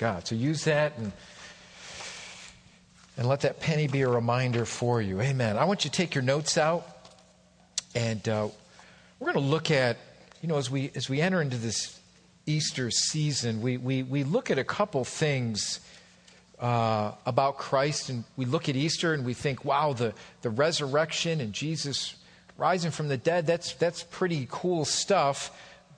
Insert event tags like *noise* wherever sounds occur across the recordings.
God. So use that and, and let that penny be a reminder for you. Amen. I want you to take your notes out, and uh, we're going to look at, you know, as we, as we enter into this Easter season, we, we, we look at a couple things uh, about Christ, and we look at Easter and we think, wow, the, the resurrection and Jesus rising from the dead, that's, that's pretty cool stuff.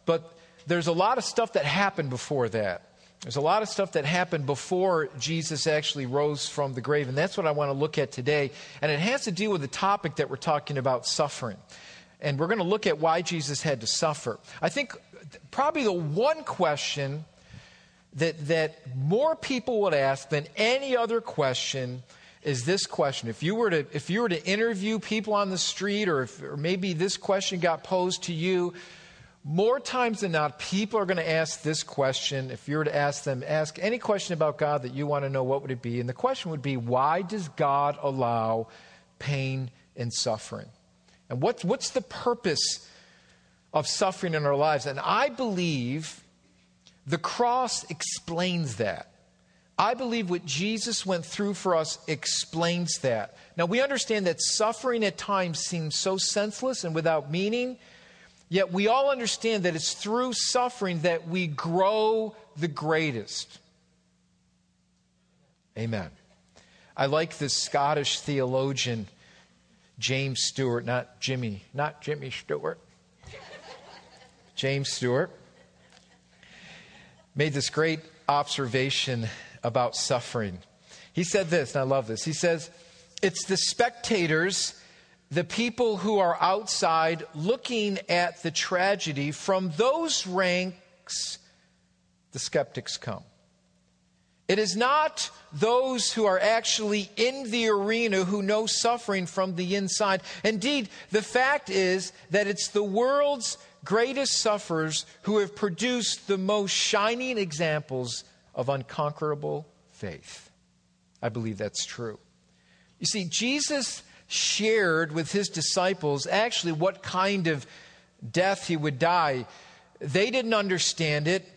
But there's a lot of stuff that happened before that. There's a lot of stuff that happened before Jesus actually rose from the grave, and that's what I want to look at today. And it has to do with the topic that we're talking about suffering. And we're going to look at why Jesus had to suffer. I think probably the one question that, that more people would ask than any other question is this question. If you were to, if you were to interview people on the street, or, if, or maybe this question got posed to you, more times than not, people are going to ask this question. If you were to ask them, ask any question about God that you want to know, what would it be? And the question would be, why does God allow pain and suffering? And what's, what's the purpose of suffering in our lives? And I believe the cross explains that. I believe what Jesus went through for us explains that. Now, we understand that suffering at times seems so senseless and without meaning, yet we all understand that it's through suffering that we grow the greatest. Amen. I like this Scottish theologian, James Stewart, not Jimmy, not Jimmy Stewart. James Stewart made this great observation about suffering. He said this, and I love this. He says, It's the spectators, the people who are outside looking at the tragedy, from those ranks the skeptics come. It is not those who are actually in the arena who know suffering from the inside. Indeed, the fact is that it's the world's greatest sufferers who have produced the most shining examples of unconquerable faith. I believe that's true. You see, Jesus shared with his disciples actually what kind of death he would die. They didn't understand it,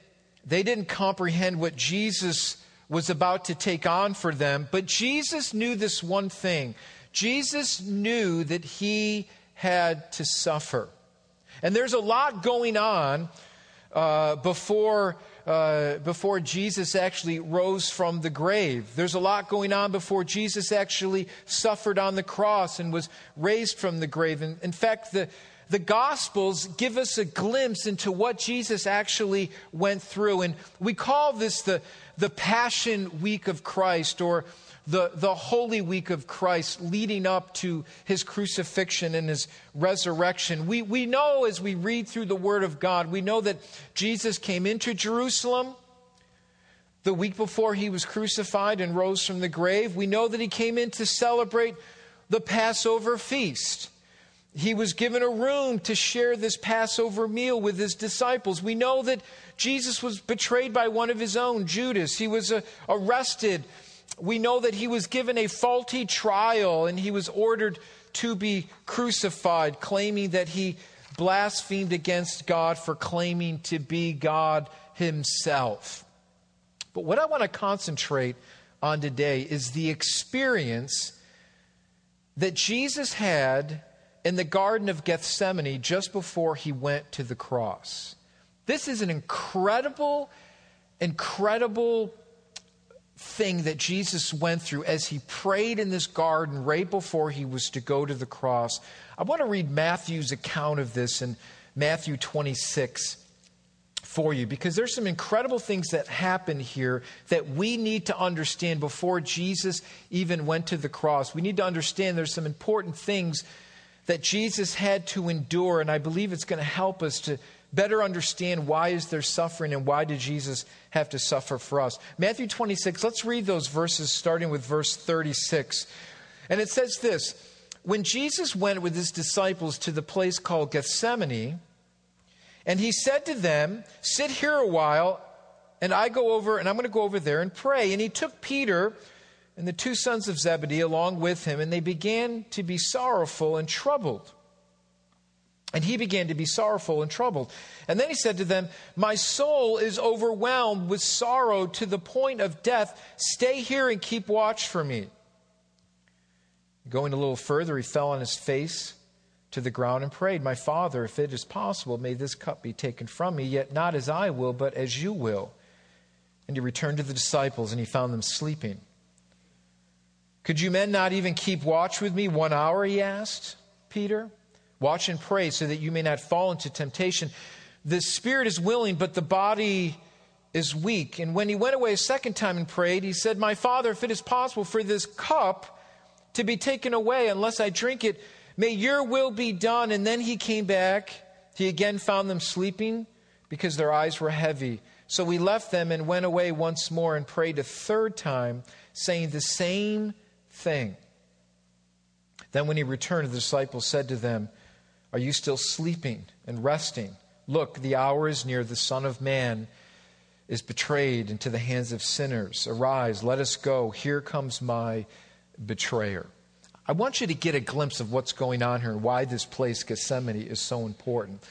they didn't comprehend what Jesus was about to take on for them, but Jesus knew this one thing. Jesus knew that he had to suffer. And there's a lot going on uh, before, uh, before Jesus actually rose from the grave. There's a lot going on before Jesus actually suffered on the cross and was raised from the grave. And in fact, the, the Gospels give us a glimpse into what Jesus actually went through. And we call this the, the Passion Week of Christ or the, the Holy Week of Christ leading up to his crucifixion and his resurrection. We, we know as we read through the Word of God, we know that Jesus came into Jerusalem the week before he was crucified and rose from the grave. We know that he came in to celebrate the Passover feast. He was given a room to share this Passover meal with his disciples. We know that Jesus was betrayed by one of his own, Judas. He was uh, arrested we know that he was given a faulty trial and he was ordered to be crucified, claiming that he blasphemed against God for claiming to be God himself. But what I want to concentrate on today is the experience that Jesus had in the Garden of Gethsemane just before he went to the cross. This is an incredible, incredible thing that Jesus went through as he prayed in this garden right before he was to go to the cross. I want to read Matthew's account of this in Matthew 26 for you because there's some incredible things that happen here that we need to understand before Jesus even went to the cross. We need to understand there's some important things that Jesus had to endure and I believe it's going to help us to better understand why is there suffering and why did Jesus have to suffer for us. Matthew 26, let's read those verses starting with verse 36. And it says this When Jesus went with his disciples to the place called Gethsemane, and he said to them, Sit here a while, and I go over, and I'm going to go over there and pray. And he took Peter and the two sons of Zebedee along with him, and they began to be sorrowful and troubled. And he began to be sorrowful and troubled. And then he said to them, My soul is overwhelmed with sorrow to the point of death. Stay here and keep watch for me. Going a little further, he fell on his face to the ground and prayed, My father, if it is possible, may this cup be taken from me, yet not as I will, but as you will. And he returned to the disciples, and he found them sleeping. Could you men not even keep watch with me one hour? He asked Peter. Watch and pray so that you may not fall into temptation. The spirit is willing, but the body is weak. And when he went away a second time and prayed, he said, My father, if it is possible for this cup to be taken away unless I drink it, may your will be done. And then he came back. He again found them sleeping because their eyes were heavy. So we left them and went away once more and prayed a third time, saying the same thing. Then, when he returned, the disciples said to them, Are you still sleeping and resting? Look, the hour is near, the Son of Man is betrayed into the hands of sinners. Arise, let us go. Here comes my betrayer. I want you to get a glimpse of what's going on here and why this place, Gethsemane, is so important.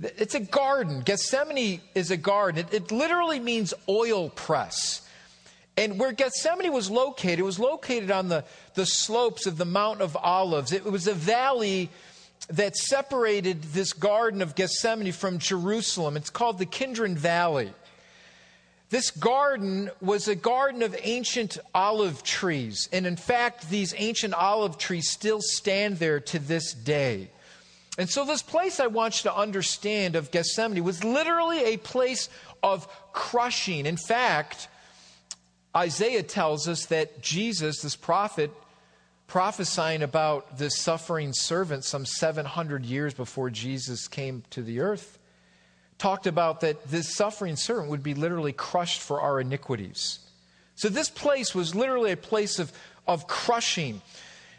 It's a garden. Gethsemane is a garden. It, it, literally means oil press. And where Gethsemane was located, it was located on the, the slopes of the Mount of Olives. It was a valley that separated this garden of Gethsemane from Jerusalem. It's called the Kidron Valley. This garden was a garden of ancient olive trees. And in fact, these ancient olive trees still stand there to this day. And so, this place I want you to understand of Gethsemane was literally a place of crushing. In fact, Isaiah tells us that Jesus, this prophet, prophesying about this suffering servant some 700 years before Jesus came to the earth, talked about that this suffering servant would be literally crushed for our iniquities. So, this place was literally a place of, of crushing.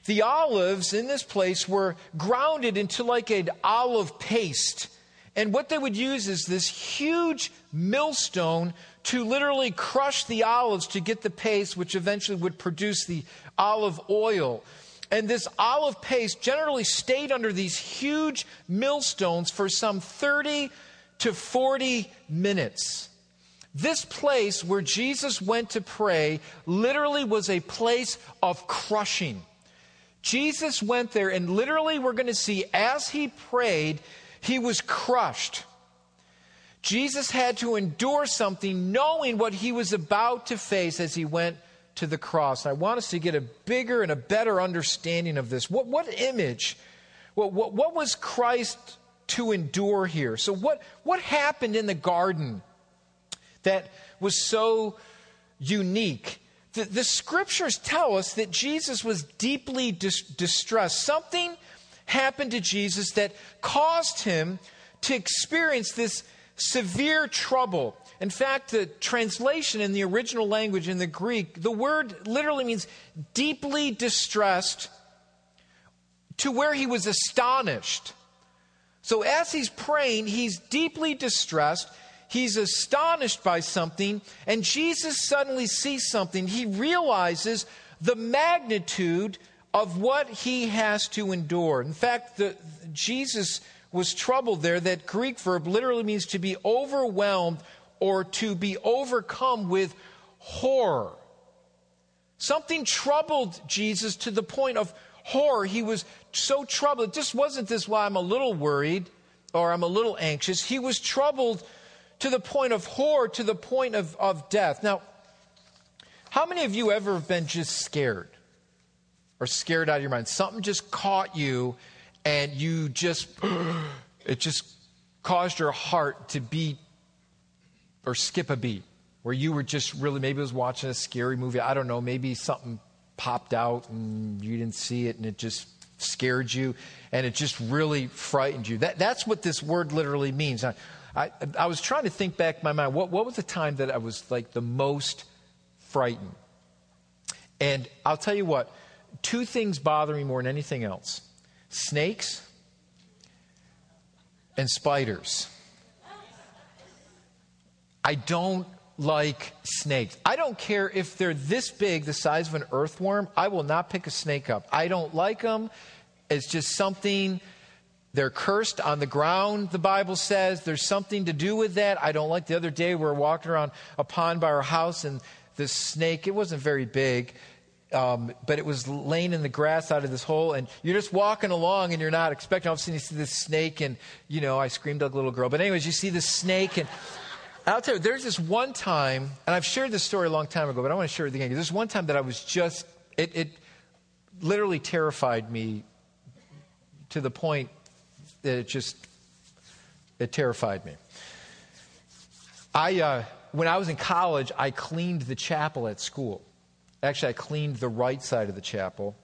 The olives in this place were grounded into like an olive paste. And what they would use is this huge millstone to literally crush the olives to get the paste, which eventually would produce the olive oil. And this olive paste generally stayed under these huge millstones for some 30 to 40 minutes. This place where Jesus went to pray literally was a place of crushing. Jesus went there, and literally, we're going to see as he prayed, he was crushed. Jesus had to endure something knowing what he was about to face as he went to the cross. I want us to get a bigger and a better understanding of this. What, what image, what, what, what was Christ to endure here? So, what, what happened in the garden that was so unique the, the scriptures tell us that Jesus was deeply dis- distressed. Something happened to Jesus that caused him to experience this severe trouble. In fact, the translation in the original language in the Greek, the word literally means deeply distressed to where he was astonished. So as he's praying, he's deeply distressed He's astonished by something, and Jesus suddenly sees something. He realizes the magnitude of what he has to endure. In fact, the, Jesus was troubled there. That Greek verb literally means to be overwhelmed or to be overcome with horror. Something troubled Jesus to the point of horror. He was so troubled. It just wasn't this, well, I'm a little worried or I'm a little anxious. He was troubled to the point of horror, to the point of, of death. Now, how many of you ever have been just scared or scared out of your mind? Something just caught you and you just, *gasps* it just caused your heart to beat or skip a beat where you were just really, maybe was watching a scary movie. I don't know. Maybe something popped out and you didn't see it and it just scared you and it just really frightened you. That, that's what this word literally means. Now, I, I was trying to think back in my mind, what, what was the time that I was like the most frightened? And I'll tell you what, two things bother me more than anything else snakes and spiders. I don't like snakes. I don't care if they're this big, the size of an earthworm, I will not pick a snake up. I don't like them. It's just something They're cursed on the ground, the Bible says. There's something to do with that. I don't like the other day we were walking around a pond by our house and this snake, it wasn't very big, um, but it was laying in the grass out of this hole. And you're just walking along and you're not expecting. All of a sudden you see this snake and, you know, I screamed like a little girl. But anyways, you see this snake and I'll tell you, there's this one time, and I've shared this story a long time ago, but I want to share it again. There's one time that I was just, it, it literally terrified me to the point that it just, it terrified me. I, uh, when I was in college, I cleaned the chapel at school. Actually, I cleaned the right side of the chapel.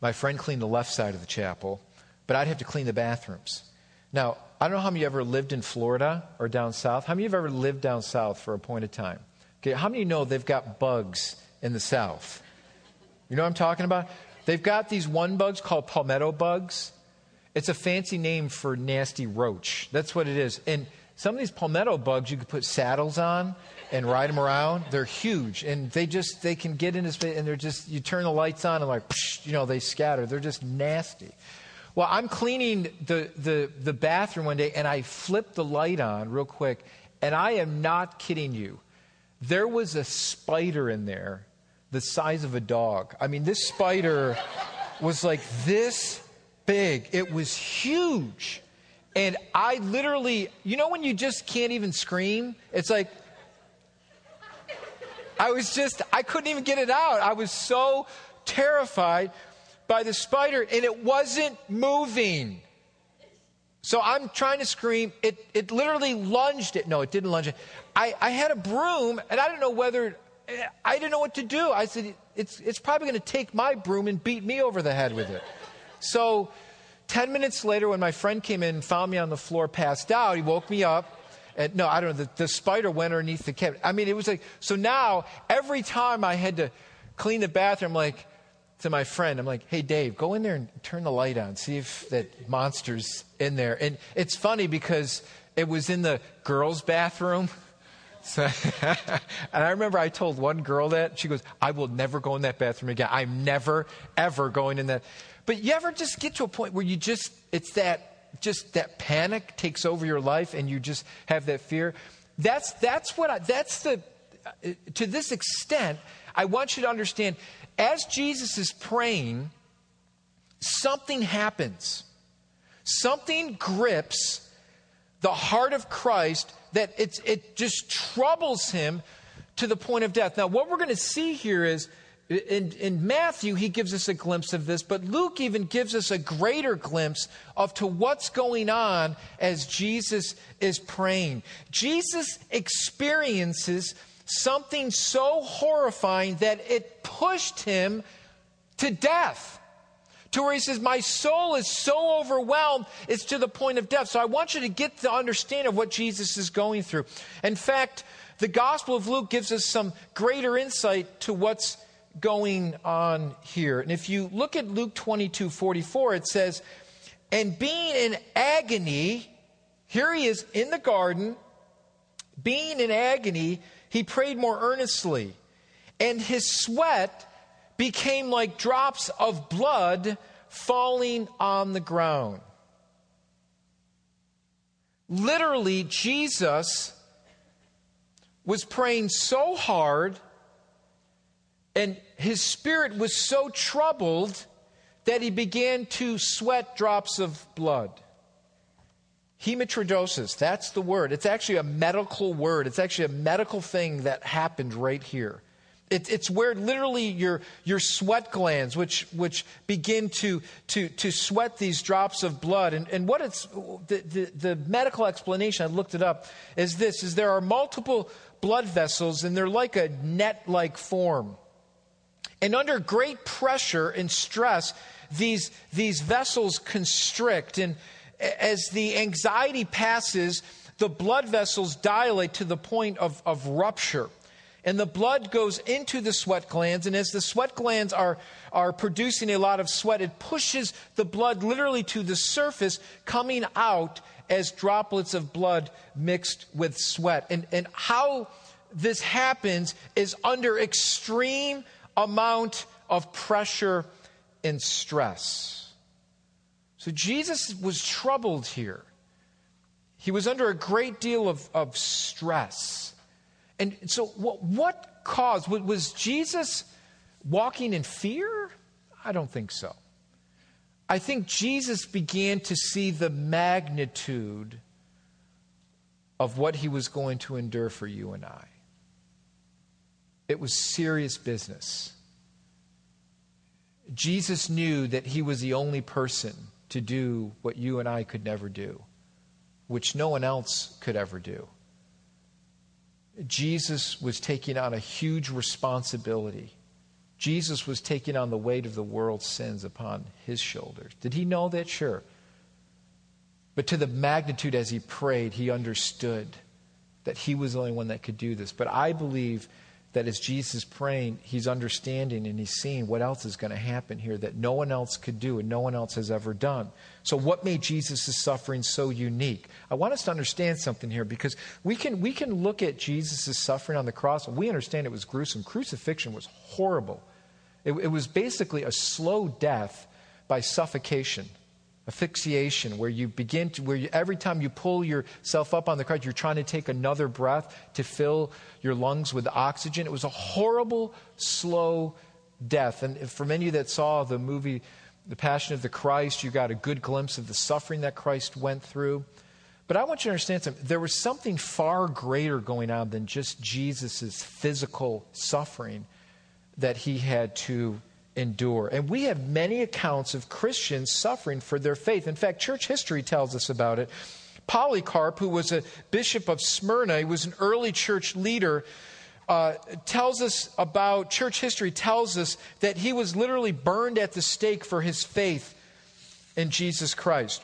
My friend cleaned the left side of the chapel, but I'd have to clean the bathrooms. Now, I don't know how many of you ever lived in Florida or down south. How many of you have ever lived down south for a point of time? Okay, how many know they've got bugs in the south? You know what I'm talking about? They've got these one bugs called palmetto bugs. It's a fancy name for nasty roach. That's what it is. And some of these palmetto bugs you could put saddles on and ride them around. They're huge, and they just they can get in his face, and they're just you turn the lights on and like psh, you know they scatter. They're just nasty. Well, I'm cleaning the, the, the bathroom one day, and I flipped the light on real quick, and I am not kidding you. There was a spider in there the size of a dog. I mean, this spider was like this big. It was huge. And I literally, you know, when you just can't even scream? It's like, I was just, I couldn't even get it out. I was so terrified by the spider, and it wasn't moving. So I'm trying to scream. It, it literally lunged it. No, it didn't lunge it. I, I had a broom, and I didn't know whether, eh, I didn't know what to do. I said, it's, it's probably going to take my broom and beat me over the head with it. So 10 minutes later, when my friend came in and found me on the floor passed out, he woke me up. And no, I don't know. The, the spider went underneath the cabinet. I mean, it was like, so now every time I had to clean the bathroom, like, to my friend, I'm like, hey, Dave, go in there and turn the light on, see if that monster's in there. And it's funny because it was in the girls' bathroom. *laughs* So, *laughs* and I remember I told one girl that. She goes, I will never go in that bathroom again. I'm never, ever going in that. But you ever just get to a point where you just, it's that, just that panic takes over your life and you just have that fear? That's, that's what I, that's the, uh, to this extent, I want you to understand as Jesus is praying, something happens. Something grips the heart of Christ that it just troubles him to the point of death. Now, what we're going to see here is in, in, Matthew, he gives us a glimpse of this, but Luke even gives us a greater glimpse of to what's going on as Jesus is praying. Jesus experiences something so horrifying that it pushed him to death. To where he says, My soul is so overwhelmed, it's to the point of death. So I want you to get the understanding of what Jesus is going through. In fact, the Gospel of Luke gives us some greater insight to what's going on here. And if you look at Luke 22 44, it says, And being in agony, here he is in the garden, being in agony, he prayed more earnestly, and his sweat became like drops of blood falling on the ground. Literally, Jesus was praying so hard, and his spirit was so troubled that he began to sweat drops of blood. Hematidrosis, that's the word. It's actually a medical word. It's actually a medical thing that happened right here. It, it's where literally your, your sweat glands, which, which begin to, to, to sweat these drops of blood. And, and what it's, the, the, the medical explanation, I looked it up, is this, is there are multiple blood vessels and they're like a net-like form. And under great pressure and stress, these, these vessels constrict and, as the anxiety passes, the blood vessels dilate to the point of, of rupture. And the blood goes into the sweat glands, and as the sweat glands are, are producing a lot of sweat, it pushes the blood literally to the surface, coming out as droplets of blood mixed with sweat. And, and how this happens is under extreme amount of pressure and stress. So Jesus was troubled here. He was under a great deal of, of stress. And so, what, what caused? Was Jesus walking in fear? I don't think so. I think Jesus began to see the magnitude of what he was going to endure for you and I. It was serious business. Jesus knew that he was the only person to do what you and I could never do, which no one else could ever do. Jesus was taking on a huge responsibility. Jesus was taking on the weight of the world's sins upon his shoulders. Did he know that? Sure. But to the magnitude as he prayed, he understood that he was the only one that could do this. But I believe that as Jesus praying, he's understanding and he's seeing what else is going to happen here that no one else could do and no one else has ever done. So, what made Jesus' suffering so unique? I want us to understand something here because we can, we can look at Jesus' suffering on the cross and we understand it was gruesome. Crucifixion was horrible, it, it was basically a slow death by suffocation asphyxiation, where you begin to, where you, every time you pull yourself up on the cross, you're trying to take another breath to fill your lungs with oxygen. It was a horrible, slow death. And for many that saw the movie, The Passion of the Christ, you got a good glimpse of the suffering that Christ went through. But I want you to understand something. There was something far greater going on than just Jesus' physical suffering that he had to endure. And we have many accounts of Christians suffering for their faith. In fact, church history tells us about it. Polycarp, who was a bishop of Smyrna, he was an early church leader, uh, tells us about church history, tells us that he was literally burned at the stake for his faith in Jesus Christ.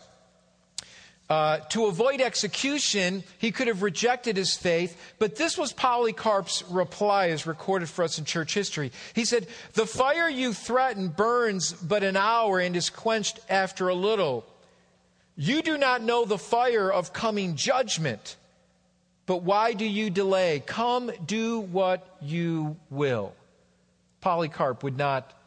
Uh, to avoid execution, he could have rejected his faith, but this was Polycarp's reply, as recorded for us in church history. He said, The fire you threaten burns but an hour and is quenched after a little. You do not know the fire of coming judgment, but why do you delay? Come, do what you will. Polycarp would not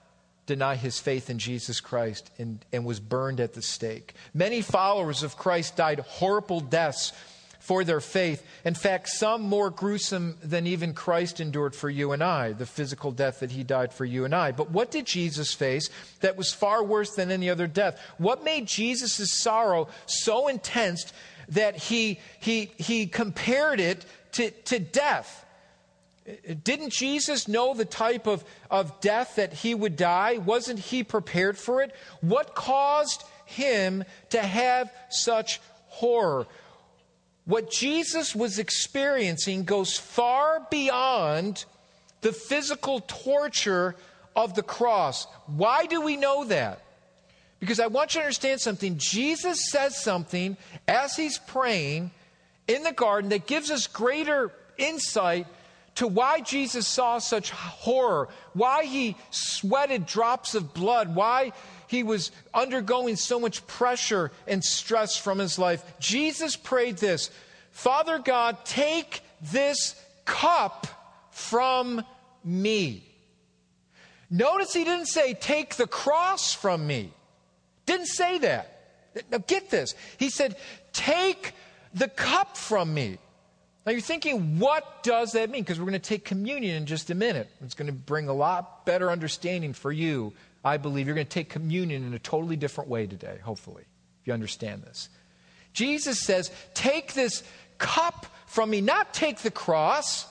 deny his faith in Jesus Christ and, and was burned at the stake. Many followers of Christ died horrible deaths for their faith. In fact, some more gruesome than even Christ endured for you and I, the physical death that he died for you and I. But what did Jesus face that was far worse than any other death? What made Jesus' sorrow so intense that he, he, he compared it to, to death? Didn't Jesus know the type of, of death that he would die? Wasn't he prepared for it? What caused him to have such horror? What Jesus was experiencing goes far beyond the physical torture of the cross. Why do we know that? Because I want you to understand something. Jesus says something as he's praying in the garden that gives us greater insight to why Jesus saw such horror, why he sweated drops of blood, why he was undergoing so much pressure and stress from his life. Jesus prayed this Father God, take this cup from me. Notice he didn't say, Take the cross from me. Didn't say that. Now get this. He said, Take the cup from me. Now you're thinking, what does that mean? Because we're going to take communion in just a minute. It's going to bring a lot better understanding for you. I believe you're going to take communion in a totally different way today, hopefully, if you understand this. Jesus says, Take this cup from me, not take the cross.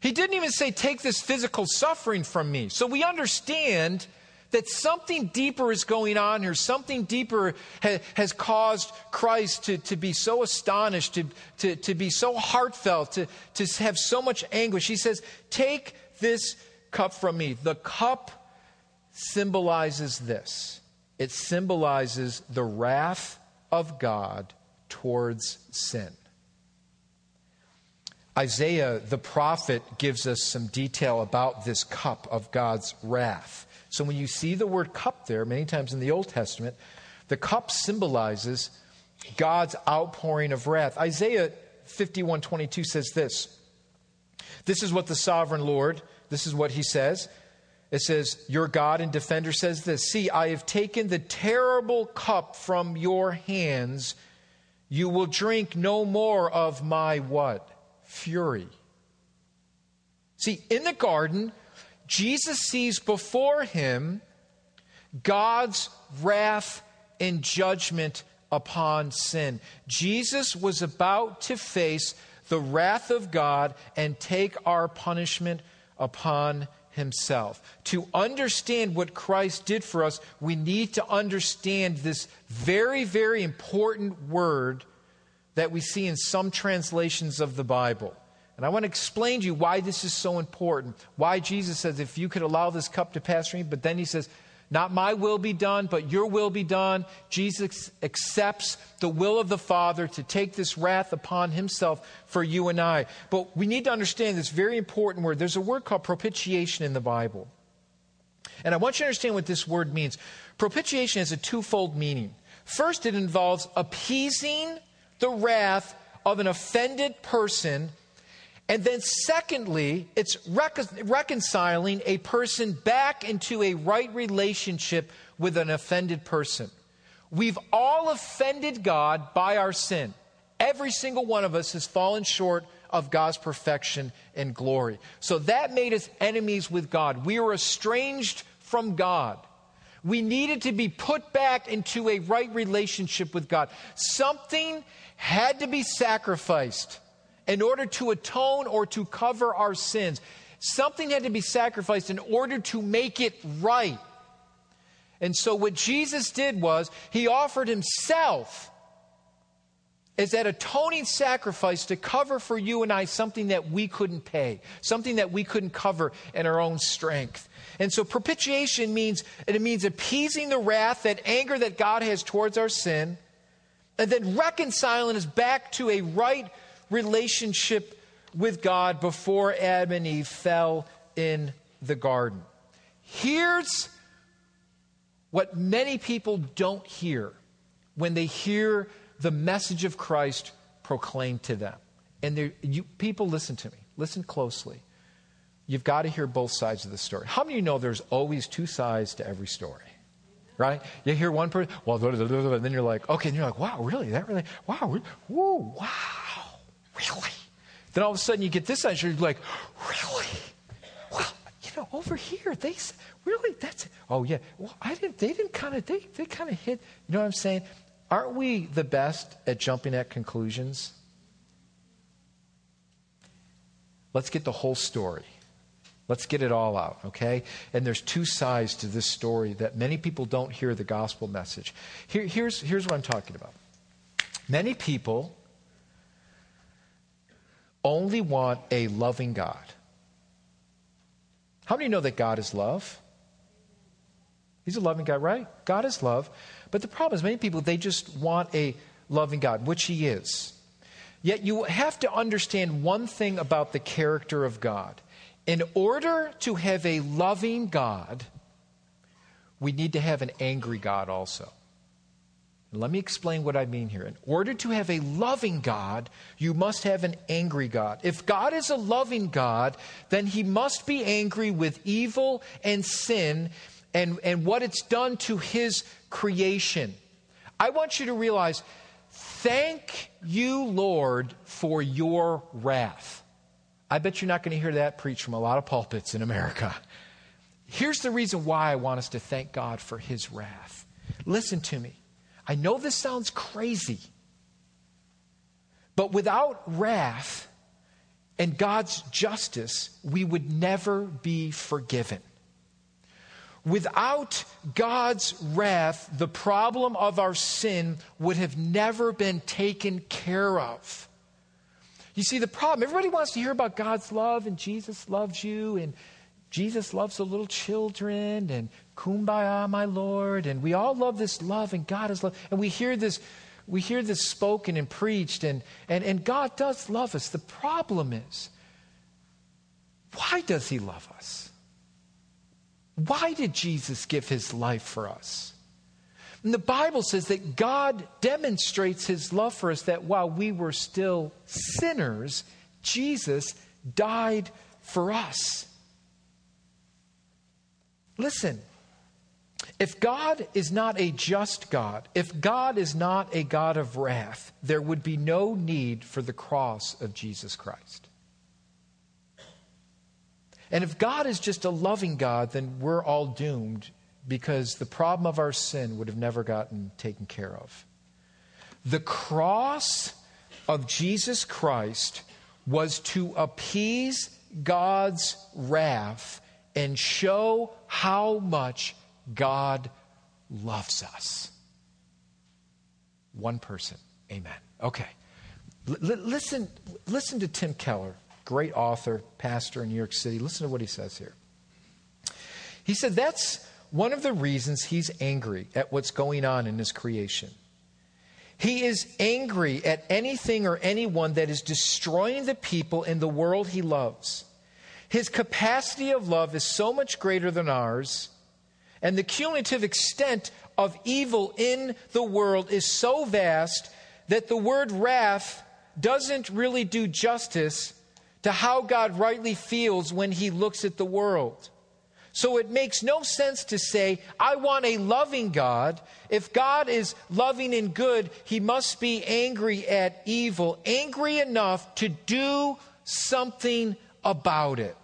He didn't even say, Take this physical suffering from me. So we understand that something deeper is going on here. Something deeper ha- has caused Christ to, to be so astonished, to, to, to be so heartfelt, to, to have so much anguish. He says, Take this cup from me. The cup symbolizes this it symbolizes the wrath of God towards sin. Isaiah the prophet gives us some detail about this cup of God's wrath. So when you see the word cup there, many times in the Old Testament, the cup symbolizes God's outpouring of wrath. Isaiah 51 22 says this This is what the sovereign Lord, this is what he says it says, Your God and defender says this See, I have taken the terrible cup from your hands. You will drink no more of my what? Fury. See, in the garden, Jesus sees before him God's wrath and judgment upon sin. Jesus was about to face the wrath of God and take our punishment upon himself. To understand what Christ did for us, we need to understand this very, very important word that we see in some translations of the Bible. And I want to explain to you why this is so important. Why Jesus says, if you could allow this cup to pass through me, but then he says, not my will be done, but your will be done. Jesus accepts the will of the Father to take this wrath upon himself for you and I. But we need to understand this very important word. There's a word called propitiation in the Bible. And I want you to understand what this word means. Propitiation has a twofold meaning. First, it involves appeasing the wrath of an offended person and then, secondly, it's reconciling a person back into a right relationship with an offended person. We've all offended God by our sin. Every single one of us has fallen short of God's perfection and glory. So that made us enemies with God. We were estranged from God. We needed to be put back into a right relationship with God. Something had to be sacrificed in order to atone or to cover our sins. Something had to be sacrificed in order to make it right. And so, what Jesus did was, he offered himself as that atoning sacrifice to cover for you and I something that we couldn't pay, something that we couldn't cover in our own strength. And so propitiation means it means appeasing the wrath, that anger that God has towards our sin, and then reconciling us back to a right relationship with God before Adam and Eve fell in the garden. Here's what many people don't hear when they hear the message of Christ proclaimed to them. And you, people, listen to me. Listen closely. You've got to hear both sides of the story. How many of you know there's always two sides to every story? Right? You hear one person, well, and then you're like, okay, and you're like, wow, really? That really? Wow, whoa, wow. Really? Then all of a sudden you get this answer, you're like, Really? Well, you know, over here, they really, that's, oh yeah. Well, I didn't, they didn't kind of, they, they kind of hit, you know what I'm saying? Aren't we the best at jumping at conclusions? Let's get the whole story. Let's get it all out, okay? And there's two sides to this story that many people don't hear the gospel message. Here, here's, here's what I'm talking about. Many people only want a loving God. How many know that God is love? He's a loving God, right? God is love. But the problem is, many people, they just want a loving God, which He is. Yet you have to understand one thing about the character of God. In order to have a loving God, we need to have an angry God also. Let me explain what I mean here. In order to have a loving God, you must have an angry God. If God is a loving God, then he must be angry with evil and sin and, and what it's done to his creation. I want you to realize thank you, Lord, for your wrath. I bet you're not going to hear that preached from a lot of pulpits in America. Here's the reason why I want us to thank God for his wrath. Listen to me. I know this sounds crazy, but without wrath and God's justice, we would never be forgiven. Without God's wrath, the problem of our sin would have never been taken care of. You see, the problem, everybody wants to hear about God's love and Jesus loves you and Jesus loves the little children and kumbaya, my Lord. And we all love this love and God is love. And we hear this, we hear this spoken and preached, and, and, and God does love us. The problem is, why does He love us? Why did Jesus give His life for us? And the Bible says that God demonstrates His love for us that while we were still sinners, Jesus died for us. Listen, if God is not a just God, if God is not a God of wrath, there would be no need for the cross of Jesus Christ. And if God is just a loving God, then we're all doomed because the problem of our sin would have never gotten taken care of. The cross of Jesus Christ was to appease God's wrath and show how much God loves us. One person. Amen. Okay. L- listen, listen to Tim Keller, great author, pastor in New York City. Listen to what he says here. He said that's one of the reasons he's angry at what's going on in his creation. He is angry at anything or anyone that is destroying the people in the world he loves. His capacity of love is so much greater than ours, and the cumulative extent of evil in the world is so vast that the word wrath doesn't really do justice to how God rightly feels when he looks at the world. So it makes no sense to say, I want a loving God. If God is loving and good, he must be angry at evil, angry enough to do something about it.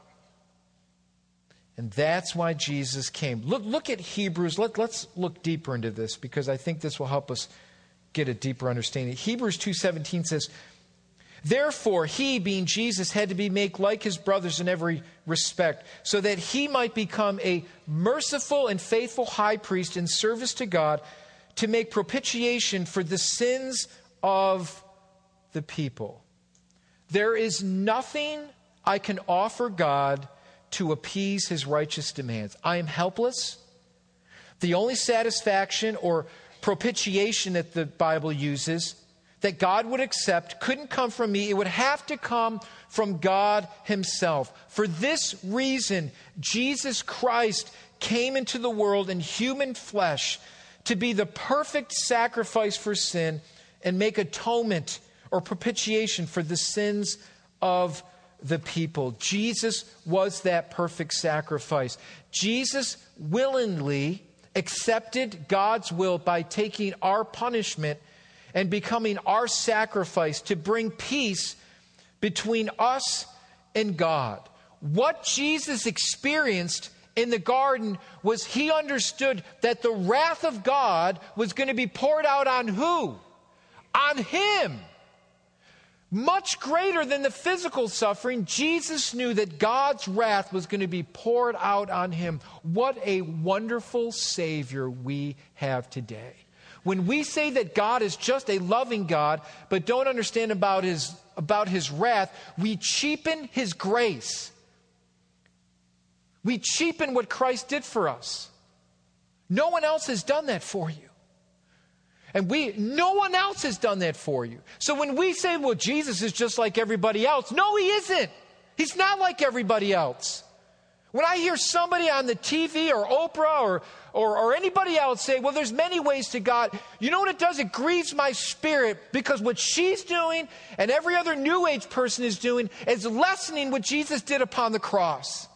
And that's why Jesus came. Look, look at Hebrews. Let, let's look deeper into this because I think this will help us get a deeper understanding. Hebrews 2.17 says, Therefore, he, being Jesus, had to be made like his brothers in every respect, so that he might become a merciful and faithful high priest in service to God to make propitiation for the sins of the people. There is nothing I can offer God to appease his righteous demands. I am helpless. The only satisfaction or propitiation that the Bible uses that God would accept couldn't come from me. It would have to come from God Himself. For this reason, Jesus Christ came into the world in human flesh to be the perfect sacrifice for sin and make atonement or propitiation for the sins of the people. Jesus was that perfect sacrifice. Jesus willingly accepted God's will by taking our punishment and becoming our sacrifice to bring peace between us and God. What Jesus experienced in the garden was he understood that the wrath of God was going to be poured out on who? On him. Much greater than the physical suffering, Jesus knew that God's wrath was going to be poured out on him. What a wonderful Savior we have today. When we say that God is just a loving God, but don't understand about his, about his wrath, we cheapen his grace. We cheapen what Christ did for us. No one else has done that for you. And we, no one else has done that for you. So when we say, well, Jesus is just like everybody else, no, he isn't. He's not like everybody else. When I hear somebody on the TV or Oprah or, or, or, anybody else say, well, there's many ways to God, you know what it does? It grieves my spirit because what she's doing and every other New Age person is doing is lessening what Jesus did upon the cross.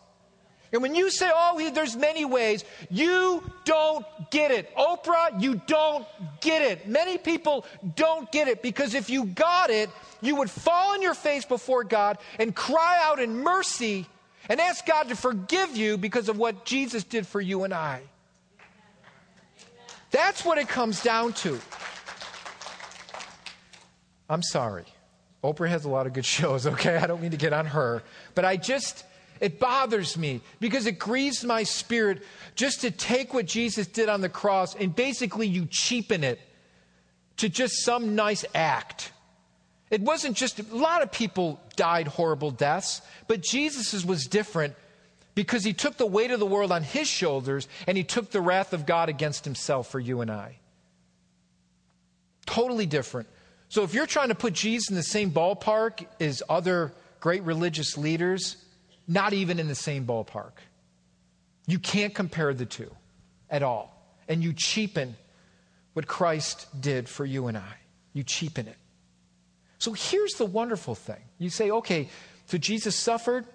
And when you say, oh, there's many ways, you don't get it. Oprah, you don't get it. Many people don't get it because if you got it, you would fall on your face before God and cry out in mercy and ask God to forgive you because of what Jesus did for you and I. That's what it comes down to. I'm sorry. Oprah has a lot of good *laughs* shows, okay? I don't mean to get on her. But I just, it bothers me because it grieves my spirit just to take what Jesus did on the cross and basically you cheapen it to just some nice act. It wasn't just, a lot of people died horrible deaths, but Jesus's was different because he took the weight of the world on his shoulders and he took the wrath of God against himself for you and I. Totally different. So if you're trying to put Jesus in the same ballpark as other great religious leaders, not even in the same ballpark. You can't compare the two at all. And you cheapen what Christ did for you and I. You cheapen it. So here's the wonderful thing. You say, okay, so Jesus suffered,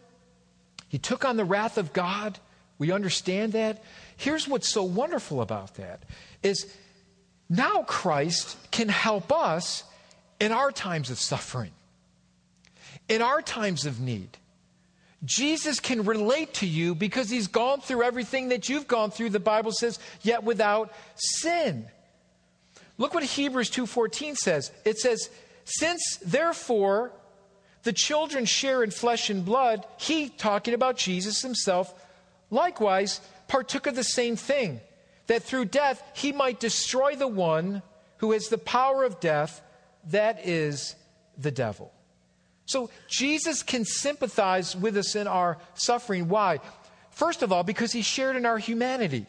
he took on the wrath of God, We understand that. Here's what's so wonderful about that is now Christ can help us in our times of suffering, in our times of need. Jesus can relate to you because he's gone through everything that you've gone through, the Bible says, yet without sin. Look what Hebrews 2:14 says. It says, "Since therefore the children share in flesh and blood, he talking about Jesus himself likewise partook of the same thing, that through death he might destroy the one who has the power of death, that is the devil." So Jesus can sympathize with us in our suffering. Why? First of all, because he shared in our humanity.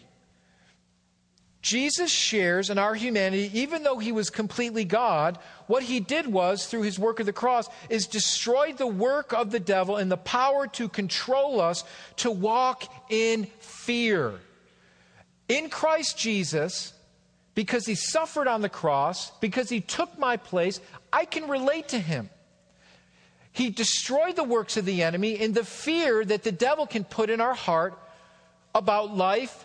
Jesus shares in our humanity, even though he was completely God, what he did was, through his work of the cross, is destroyed the work of the devil and the power to control us to walk in fear. In Christ Jesus, because he suffered on the cross, because he took my place, I can relate to him. He destroyed the works of the enemy in the fear that the devil can put in our heart about life,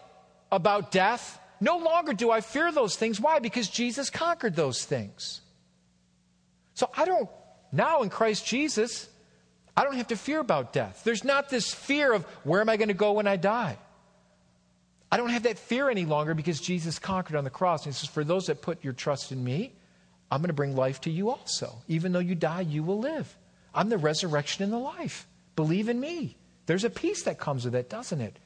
about death. No longer do I fear those things. Why? Because Jesus conquered those things. So I don't, now in Christ Jesus, I don't have to fear about death. There's not this fear of where am I going to go when I die? I don't have that fear any longer because Jesus conquered on the cross. And he says, For those that put your trust in me, I'm going to bring life to you also. Even though you die, you will live. I'm the resurrection and the life. Believe in me. There's a peace that comes with it, doesn't it?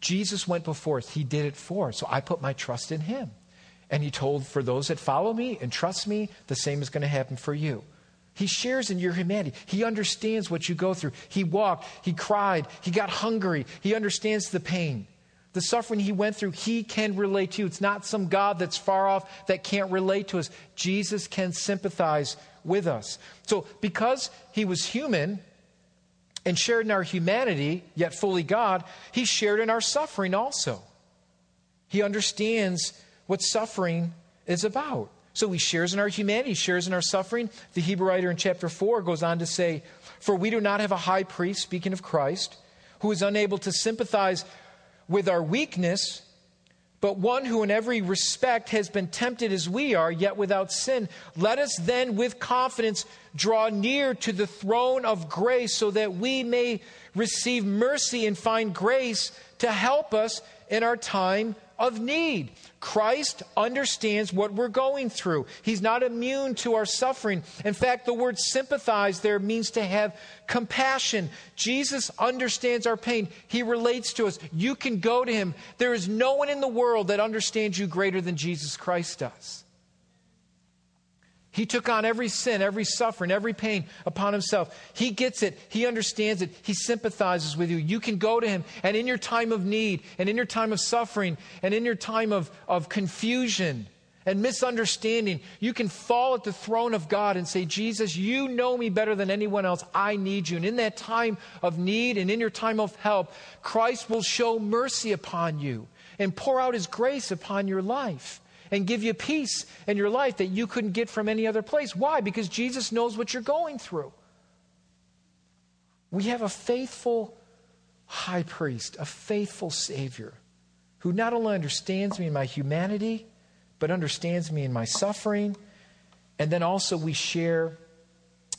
Jesus went before us. He did it for us. So I put my trust in him. And he told, for those that follow me and trust me, the same is going to happen for you. He shares in your humanity. He understands what you go through. He walked, he cried, he got hungry. He understands the pain. The suffering he went through, he can relate to you. It's not some God that's far off that can't relate to us. Jesus can sympathize with us. So, because he was human and shared in our humanity, yet fully God, he shared in our suffering also. He understands what suffering is about. So he shares in our humanity, shares in our suffering. The Hebrew writer in chapter 4 goes on to say, For we do not have a high priest, speaking of Christ, who is unable to sympathize with our weakness but one who in every respect has been tempted as we are, yet without sin. Let us then with confidence draw near to the throne of grace so that we may receive mercy and find grace to help us in our time of need. Christ understands what we're going through. He's not immune to our suffering. In fact, the word sympathize there means to have compassion. Jesus understands our pain. He relates to us. You can go to him. There is no one in the world that understands you greater than Jesus Christ does. He took on every sin, every suffering, every pain upon himself. He gets it. He understands it. He sympathizes with you. You can go to him. And in your time of need, and in your time of suffering, and in your time of, of confusion and misunderstanding, you can fall at the throne of God and say, Jesus, you know me better than anyone else. I need you. And in that time of need and in your time of help, Christ will show mercy upon you and pour out his grace upon your life and give you peace in your life that you couldn't get from any other place. Why? Because Jesus knows what you're going through. We have a faithful high priest, a faithful Savior, who not only understands me in my humanity, but understands me in my suffering. And then also we share,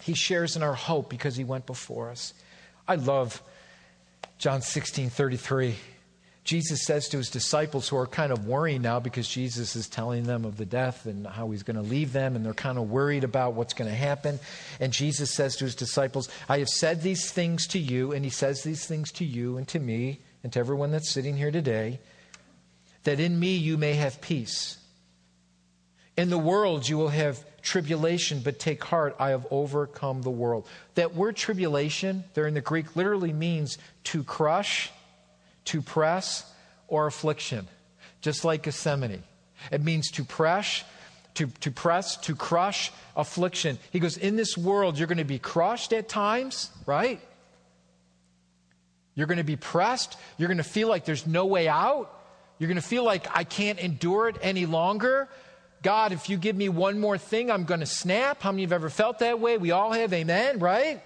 he shares in our hope because he went before us. I love John 16 33. Jesus says to his disciples who are kind of worrying now because Jesus is telling them of the death and how he's going to leave them, and they're kind of worried about what's going to happen. And Jesus says to his disciples, I have said these things to you, and he says these things to you and to me and to everyone that's sitting here today, that in me you may have peace. In the world you will have tribulation, but take heart, I have overcome the world. That word tribulation, there in the Greek, literally means to crush to press or affliction, just like Gethsemane. It means to press, to, to press, to crush affliction. He goes, In this world, you're going to be crushed at times, right? You're going to be pressed. You're going to feel like there's no way out. You're going to feel like I can't endure it any longer. God, if you give me one more thing, I'm going to snap. How many have ever felt that way? We all have, amen, right?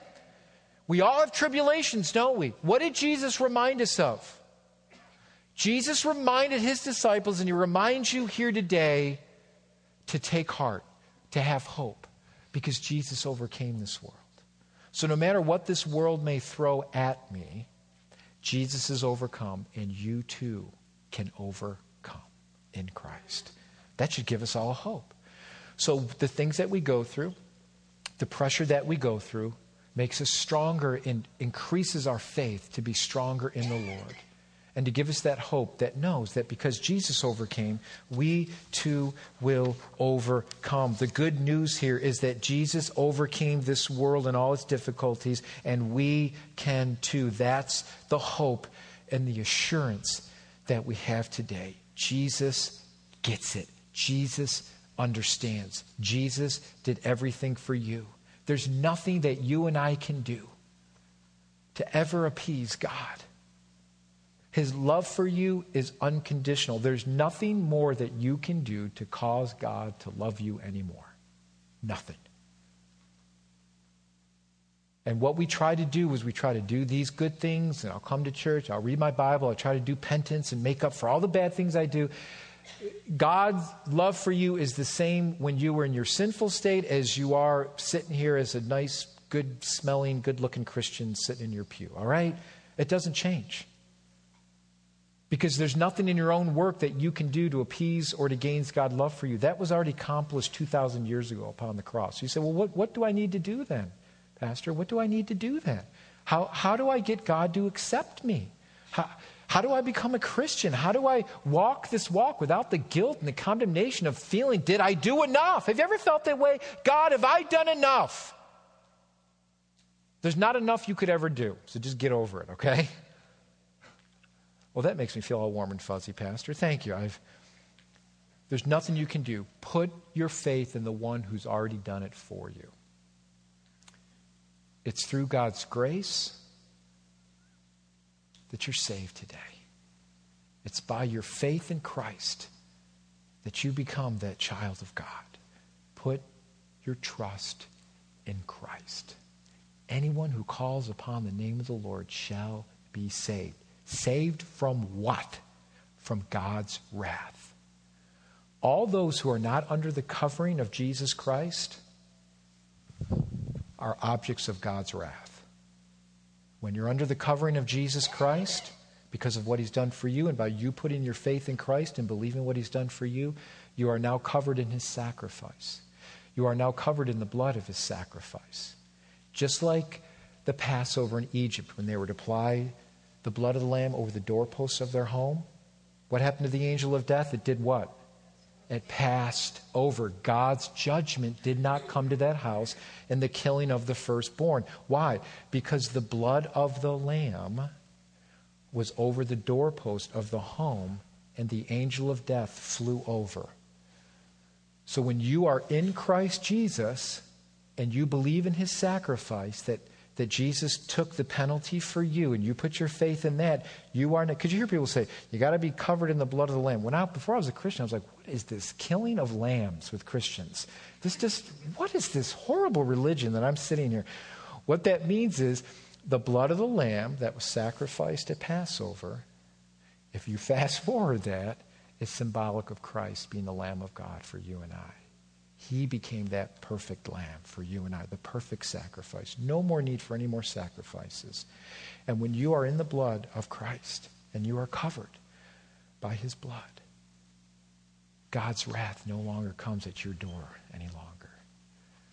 We all have tribulations, don't we? What did Jesus remind us of? Jesus reminded his disciples, and he reminds you here today to take heart, to have hope, because Jesus overcame this world. So no matter what this world may throw at me, Jesus is overcome, and you too can overcome in Christ. That should give us all hope. So the things that we go through, the pressure that we go through, makes us stronger and increases our faith to be stronger in the Lord and to give us that hope that knows that because Jesus overcame, we too will overcome. The good news here is that Jesus overcame this world and all its difficulties, and we can too. That's the hope and the assurance that we have today. Jesus gets it. Jesus understands. Jesus did everything for you. There's nothing that you and I can do to ever appease God. His love for you is unconditional. There's nothing more that you can do to cause God to love you anymore. Nothing. And what we try to do is we try to do these good things, and I'll come to church, I'll read my Bible, I'll try to do penance and make up for all the bad things I do. God's love for you is the same when you were in your sinful state as you are sitting here as a nice, good smelling, good looking Christian sitting in your pew, all right? It doesn't change. Because there's nothing in your own work that you can do to appease or to gain God's love for you. That was already accomplished 2,000 years ago upon the cross. You say, well, what, what do I need to do then, Pastor? What do I need to do then? How, how do I get God to accept me? How, how do I become a Christian? How do I walk this walk without the guilt and the condemnation of feeling, did I do enough? Have you ever felt that way? God, have I done enough? There's not enough you could ever do, so just get over it, okay? Well, that makes me feel all warm and fuzzy, Pastor. Thank you. I've, there's nothing you can do. Put your faith in the one who's already done it for you. It's through God's grace that you're saved today. It's by your faith in Christ that you become that child of God. Put your trust in Christ. Anyone who calls upon the name of the Lord shall be saved. Saved from what? From God's wrath. All those who are not under the covering of Jesus Christ are objects of God's wrath. When you're under the covering of Jesus Christ, because of what he's done for you, and by you putting your faith in Christ and believing what he's done for you, you are now covered in his sacrifice. You are now covered in the blood of his sacrifice. Just like the Passover in Egypt, when they were to apply the blood of the Lamb over the doorposts of their home. What happened to the angel of death? It did what? It passed over. God's judgment did not come to that house in the killing of the firstborn. Why? Because the blood of the Lamb was over the doorpost of the home, and the angel of death flew over. So when you are in Christ Jesus and you believe in his sacrifice, that that Jesus took the penalty for you and you put your faith in that, you are not. Could you hear people say, you got to be covered in the blood of the Lamb? When I, before I was a Christian, I was like, what is this killing of lambs with Christians? This just, what is this horrible religion that I'm sitting here? What that means is the blood of the Lamb that was sacrificed at Passover, if you fast forward that, is symbolic of Christ being the Lamb of God for you and I. He became that perfect lamb for you and I, the perfect sacrifice. No more need for any more sacrifices. And when you are in the blood of Christ and you are covered by his blood, God's wrath no longer comes at your door any longer.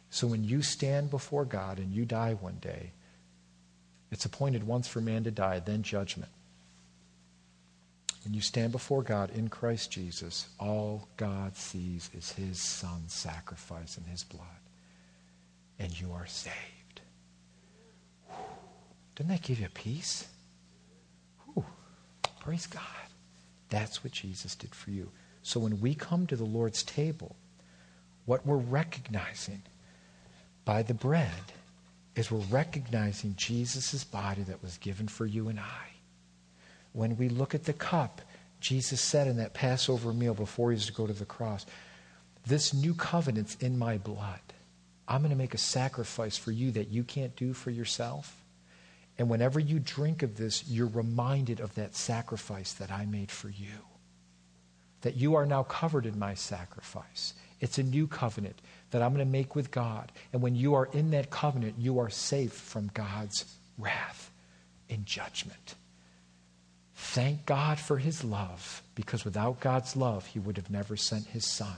So when you stand before God and you die one day, it's appointed once for man to die, then judgment. When you stand before God in Christ Jesus, all God sees is his son's sacrifice and his blood. And you are saved. Doesn't that give you peace? Whew. Praise God. That's what Jesus did for you. So when we come to the Lord's table, what we're recognizing by the bread is we're recognizing Jesus' body that was given for you and I. When we look at the cup, Jesus said in that Passover meal before he was to go to the cross, This new covenant's in my blood. I'm going to make a sacrifice for you that you can't do for yourself. And whenever you drink of this, you're reminded of that sacrifice that I made for you. That you are now covered in my sacrifice. It's a new covenant that I'm going to make with God. And when you are in that covenant, you are safe from God's wrath and judgment. Thank God for his love, because without God's love, he would have never sent his son.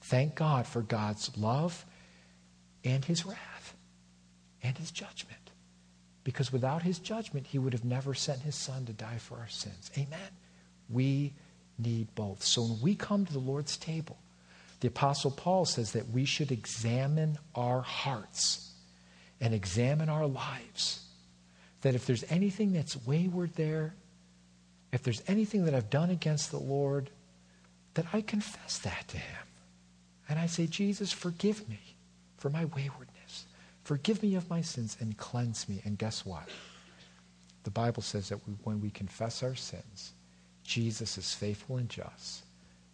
Thank God for God's love and his wrath and his judgment. Because without his judgment, he would have never sent his son to die for our sins. Amen? We need both. So when we come to the Lord's table, the Apostle Paul says that we should examine our hearts and examine our lives. That if there's anything that's wayward there, if there's anything that I've done against the Lord, that I confess that to Him. And I say, Jesus, forgive me for my waywardness. Forgive me of my sins and cleanse me. And guess what? The Bible says that we, when we confess our sins, Jesus is faithful and just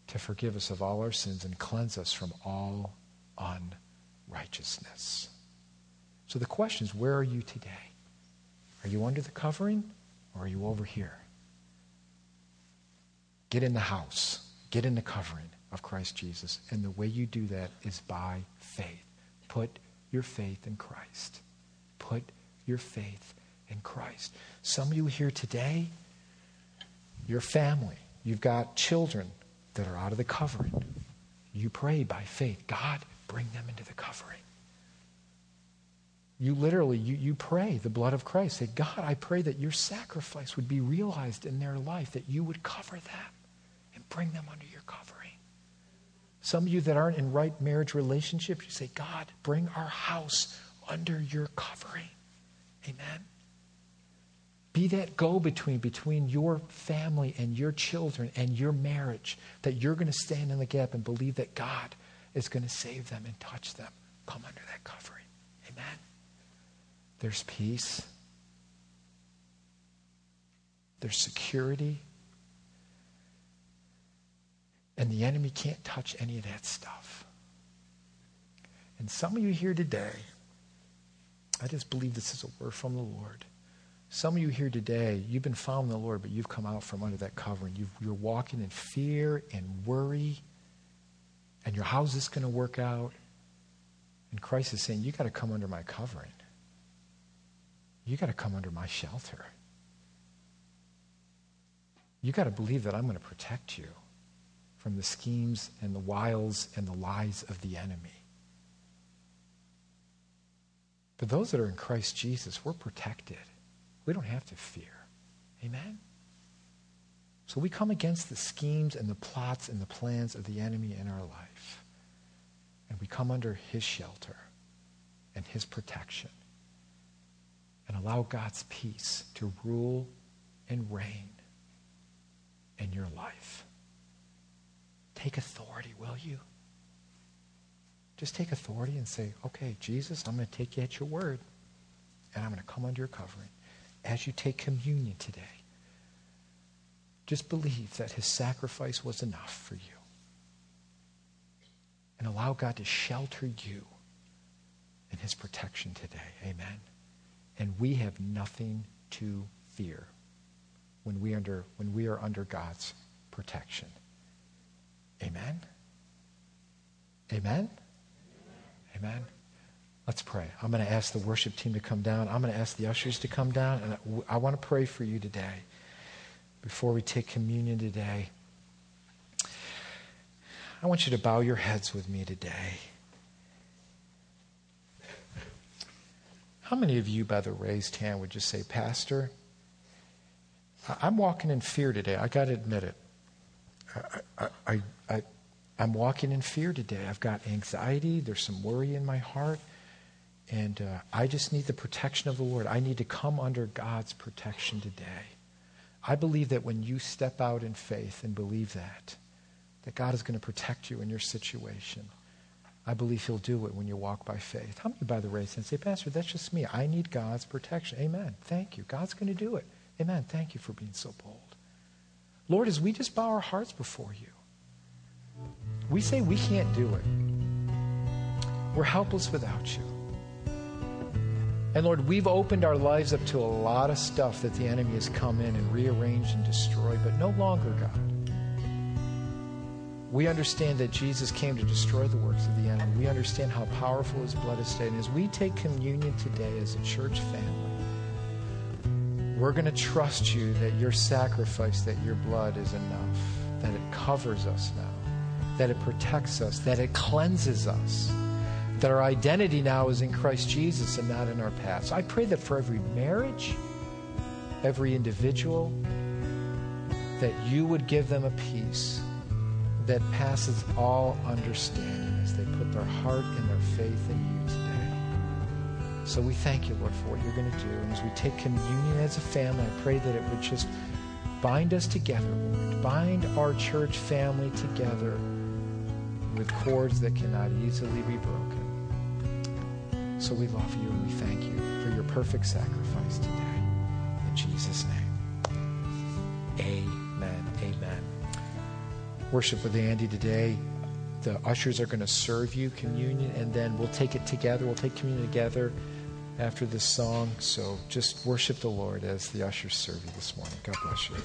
to forgive us of all our sins and cleanse us from all unrighteousness. So the question is, where are you today? Are you under the covering or are you over here? Get in the house. Get in the covering of Christ Jesus. And the way you do that is by faith. Put your faith in Christ. Put your faith in Christ. Some of you here today, your family, you've got children that are out of the covering. You pray by faith, God, bring them into the covering. You literally, you, you pray the blood of Christ. Say, God, I pray that your sacrifice would be realized in their life, that you would cover them bring them under your covering. Some of you that aren't in right marriage relationships, you say, God, bring our house under your covering. Amen. Be that go between between your family and your children and your marriage, that you're going to stand in the gap and believe that God is going to save them and touch them. Come under that covering. Amen. There's peace, there's security, and the enemy can't touch any of that stuff. And some of you here today, I just believe this is a word from the Lord. Some of you here today, you've been following the Lord, but you've come out from under that covering. you you're walking in fear and worry, and your how's this going to work out. And Christ is saying, you got to come under my covering. You got to come under my shelter. You got to believe that I'm going to protect you from the schemes and the wiles and the lies of the enemy. But those that are in Christ Jesus, we're protected. We don't have to fear. Amen? So we come against the schemes and the plots and the plans of the enemy in our life. And we come under his shelter and his protection. And allow God's peace to rule and reign in your life. Take authority, will you? Just take authority and say, okay, Jesus, I'm going to take you at your word, and I'm going to come under your covering as you take communion today, just believe that his sacrifice was enough for you. And allow God to shelter you in his protection today. Amen. And we have nothing to fear when we, under, when we are under God's protection. Amen. Amen. Amen. Let's pray. I'm going to ask the worship team to come down. I'm going to ask the ushers to come down. And I want to pray for you today before we take communion today. I want you to bow your heads with me today. How many of you, by the raised hand, would just say, Pastor, I'm walking in fear today. I got to admit it. I, I, I'm walking in fear today. I've got anxiety. There's some worry in my heart. And uh, I just need the protection of the Lord. I need to come under God's protection today. I believe that when you step out in faith and believe that, that God is going to protect you in your situation. I believe He'll do it when you walk by faith. How many by the race and say, Pastor, that's just me. I need God's protection. Amen. Thank you. God's going to do it. Amen. Thank you for being so bold. Lord, as we just bow our hearts before you, we say we can't do it. We're helpless without you. And Lord, we've opened our lives up to a lot of stuff that the enemy has come in and rearranged and destroyed, but no longer, God. We understand that Jesus came to destroy the works of the enemy. We understand how powerful his blood is today. And as we take communion today as a church family, we're going to trust you that your sacrifice, that your blood is enough, that it covers us now, that it protects us, that it cleanses us that our identity now is in Christ Jesus and not in our past. I pray that for every marriage, every individual, that you would give them a peace that passes all understanding as they put their heart and their faith in you. So we thank you, Lord, for what you're going to do. And as we take communion as a family, I pray that it would just bind us together, Lord. Bind our church family together with cords that cannot easily be broken. So we love you and we thank you for your perfect sacrifice today. In Jesus' name. Amen. Amen. Worship with Andy today. The ushers are going to serve you communion, and then we'll take it together. We'll take communion together after this song. So just worship the Lord as the ushers serve you this morning. God bless you.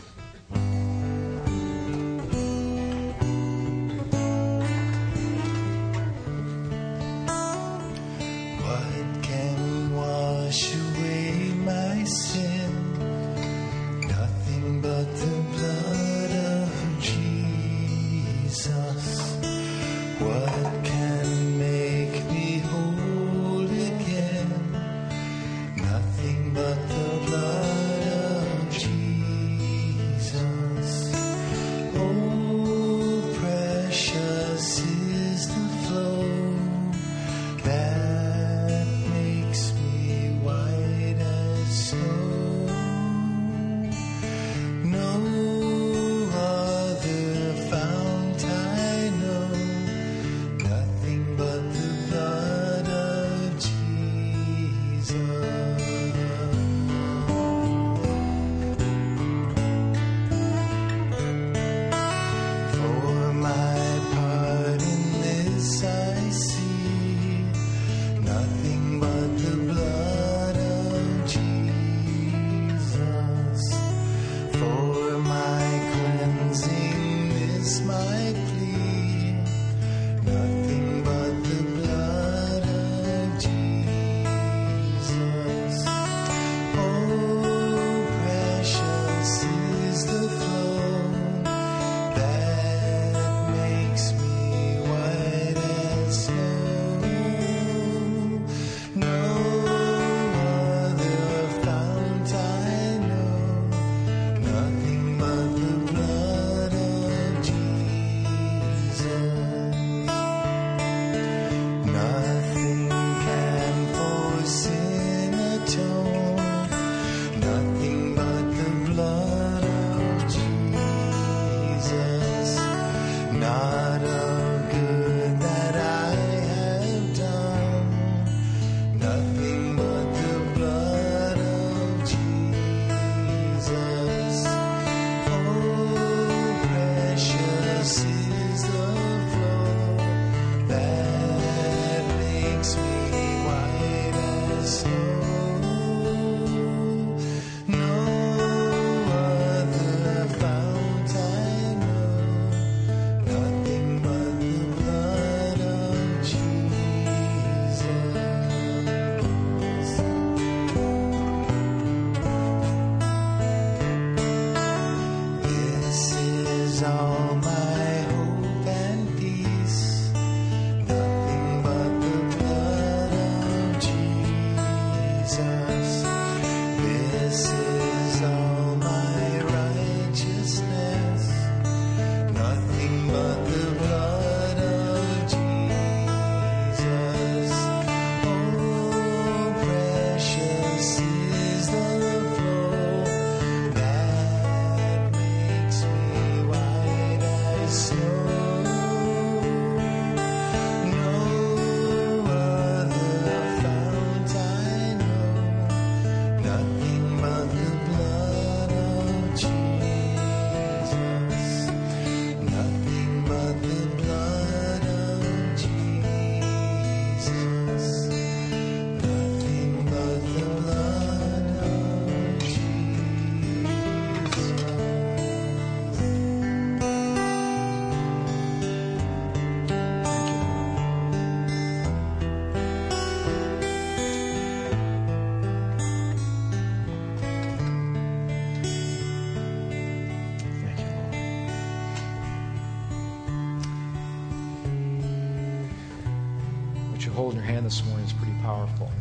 This morning is pretty powerful.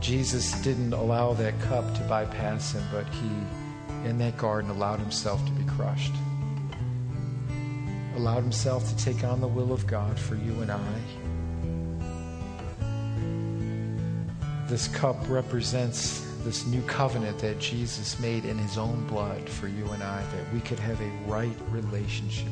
Jesus didn't allow that cup to bypass him, but he, in that garden, allowed himself to be crushed. Allowed himself to take on the will of God for you and I. This cup represents this new covenant that Jesus made in his own blood for you and I, that we could have a right relationship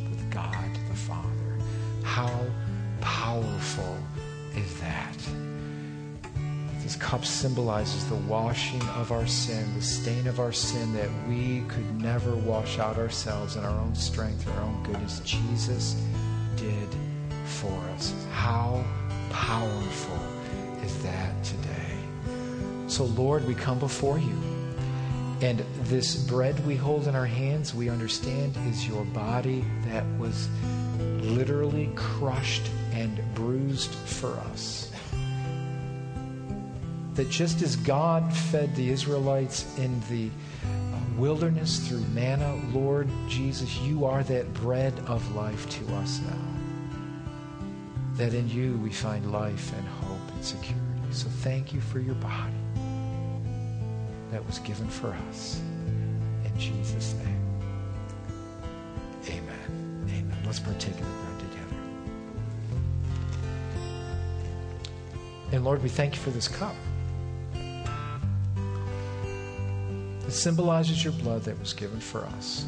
cup symbolizes the washing of our sin, the stain of our sin that we could never wash out ourselves in our own strength our own goodness. Jesus did for us. How powerful is that today? So, Lord, we come before you. And this bread we hold in our hands, we understand, is your body that was literally crushed and bruised for us. That just as God fed the Israelites in the uh, wilderness through manna, Lord Jesus, you are that bread of life to us now. That in you we find life and hope and security. So thank you for your body that was given for us. In Jesus' name. Amen. Amen. Let's partake of the bread together. And Lord, we thank you for this cup. It symbolizes your blood that was given for us.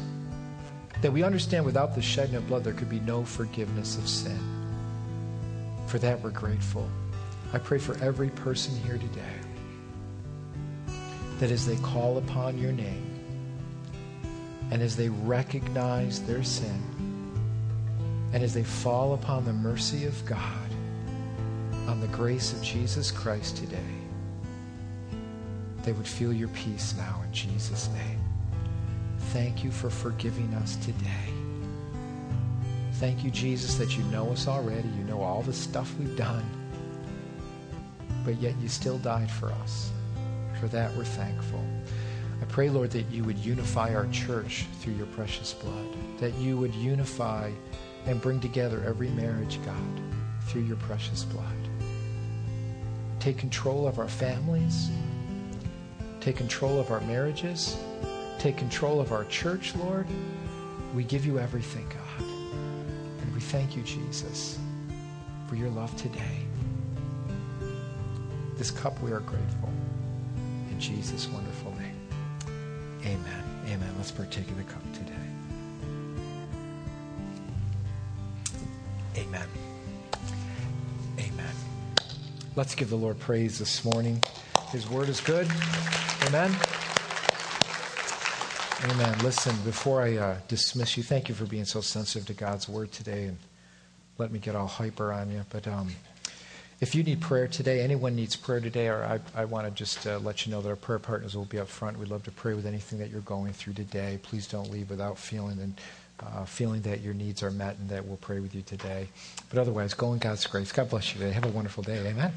That we understand without the shedding of blood, there could be no forgiveness of sin. For that, we're grateful. I pray for every person here today that as they call upon your name and as they recognize their sin and as they fall upon the mercy of God, on the grace of Jesus Christ today, they would feel your peace now in Jesus' name. Thank you for forgiving us today. Thank you, Jesus, that you know us already. You know all the stuff we've done. But yet you still died for us for that, we're thankful. I pray, Lord, that you would unify our church through your precious blood, that you would unify and bring together every marriage, God, through your precious blood. Take control of our families, take control of our marriages, take control of our church, Lord. We give you everything, God. And we thank you, Jesus, for your love today. This cup, we are grateful. In Jesus' wonderful name. Amen. Amen. Let's partake of the cup today. Amen. Amen. Let's give the Lord praise this morning. His word is good. Amen. Amen. Listen, before I uh, dismiss you, thank you for being so sensitive to God's word today and let me get all hyper on you. But um, if you need prayer today, anyone needs prayer today, or I, I want to just uh, let you know that our prayer partners will be up front. We'd love to pray with anything that you're going through today. Please don't leave without feeling and uh, feeling that your needs are met and that we'll pray with you today. But otherwise, go in God's grace. God bless you today. Have a wonderful day. Amen.